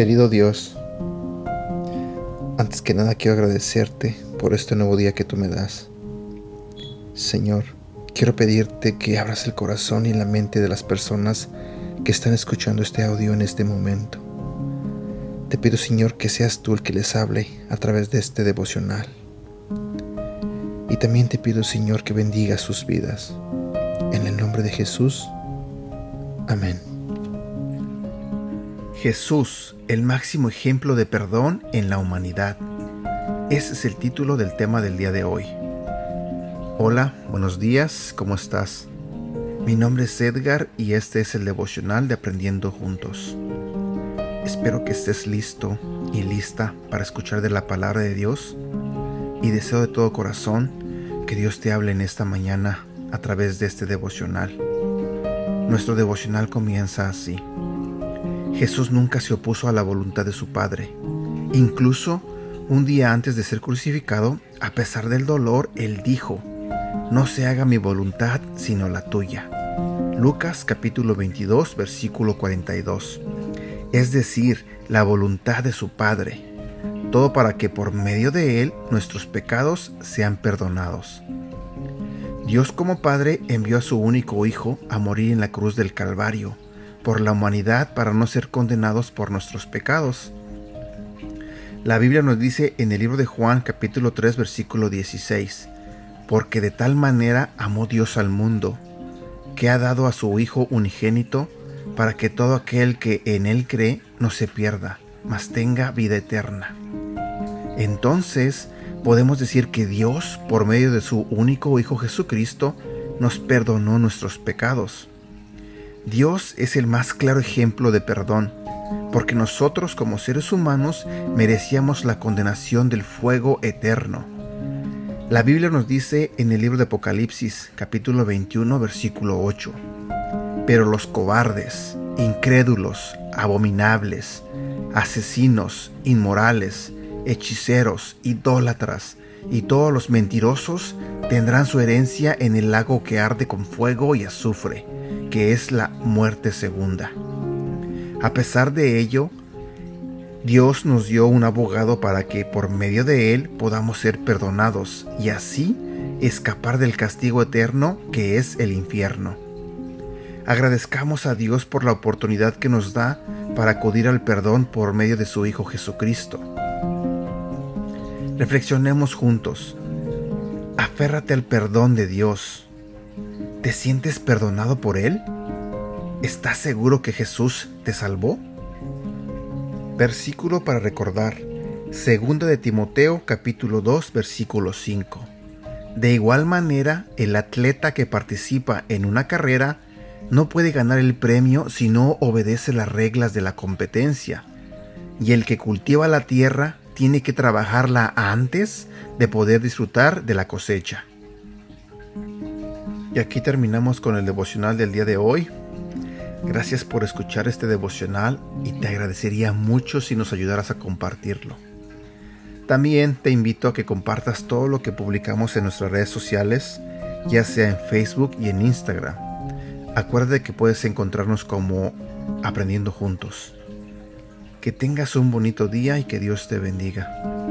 Querido Dios, antes que nada quiero agradecerte por este nuevo día que tú me das. Señor, quiero pedirte que abras el corazón y la mente de las personas que están escuchando este audio en este momento. Te pido, Señor, que seas tú el que les hable a través de este devocional. Y también te pido, Señor, que bendiga sus vidas. En el nombre de Jesús. Amén. Jesús, el máximo ejemplo de perdón en la humanidad. Ese es el título del tema del día de hoy. Hola, buenos días, ¿cómo estás? Mi nombre es Edgar y este es el devocional de Aprendiendo Juntos. Espero que estés listo y lista para escuchar de la palabra de Dios y deseo de todo corazón que Dios te hable en esta mañana a través de este devocional. Nuestro devocional comienza así. Jesús nunca se opuso a la voluntad de su Padre. Incluso un día antes de ser crucificado, a pesar del dolor, Él dijo, no se haga mi voluntad sino la tuya. Lucas capítulo 22 versículo 42. Es decir, la voluntad de su Padre. Todo para que por medio de Él nuestros pecados sean perdonados. Dios como Padre envió a su único Hijo a morir en la cruz del Calvario por la humanidad para no ser condenados por nuestros pecados. La Biblia nos dice en el libro de Juan capítulo 3 versículo 16, porque de tal manera amó Dios al mundo, que ha dado a su Hijo unigénito, para que todo aquel que en Él cree no se pierda, mas tenga vida eterna. Entonces podemos decir que Dios, por medio de su único Hijo Jesucristo, nos perdonó nuestros pecados. Dios es el más claro ejemplo de perdón, porque nosotros como seres humanos merecíamos la condenación del fuego eterno la Biblia nos dice en el libro de Apocalipsis capítulo 21 versículo 8, pero los cobardes, incrédulos, abominables, asesinos, inmorales, hechiceros, idólatras y todos los mentirosos tendrán su herencia en el lago que arde con fuego y azufre, que es la muerte segunda. A pesar de ello, Dios nos dio un abogado para que por medio de él podamos ser perdonados y así escapar del castigo eterno que es el infierno. Agradezcamos a Dios por la oportunidad que nos da para acudir al perdón por medio de su Hijo Jesucristo. Reflexionemos juntos. Aférrate al perdón de Dios. ¿Te sientes perdonado por Él? ¿Estás seguro que Jesús te salvó? Versículo para recordar. Segundo de Timoteo capítulo 2 versículo 5. De igual manera, el atleta que participa en una carrera no puede ganar el premio si no obedece las reglas de la competencia. Y el que cultiva la tierra tiene que trabajarla antes de poder disfrutar de la cosecha. Y aquí terminamos con el devocional del día de hoy. Gracias por escuchar este devocional y te agradecería mucho si nos ayudaras a compartirlo. También te invito a que compartas todo lo que publicamos en nuestras redes sociales, ya sea en Facebook y en Instagram. Acuérdate que puedes encontrarnos como Aprendiendo Juntos. Que tengas un bonito día y que Dios te bendiga.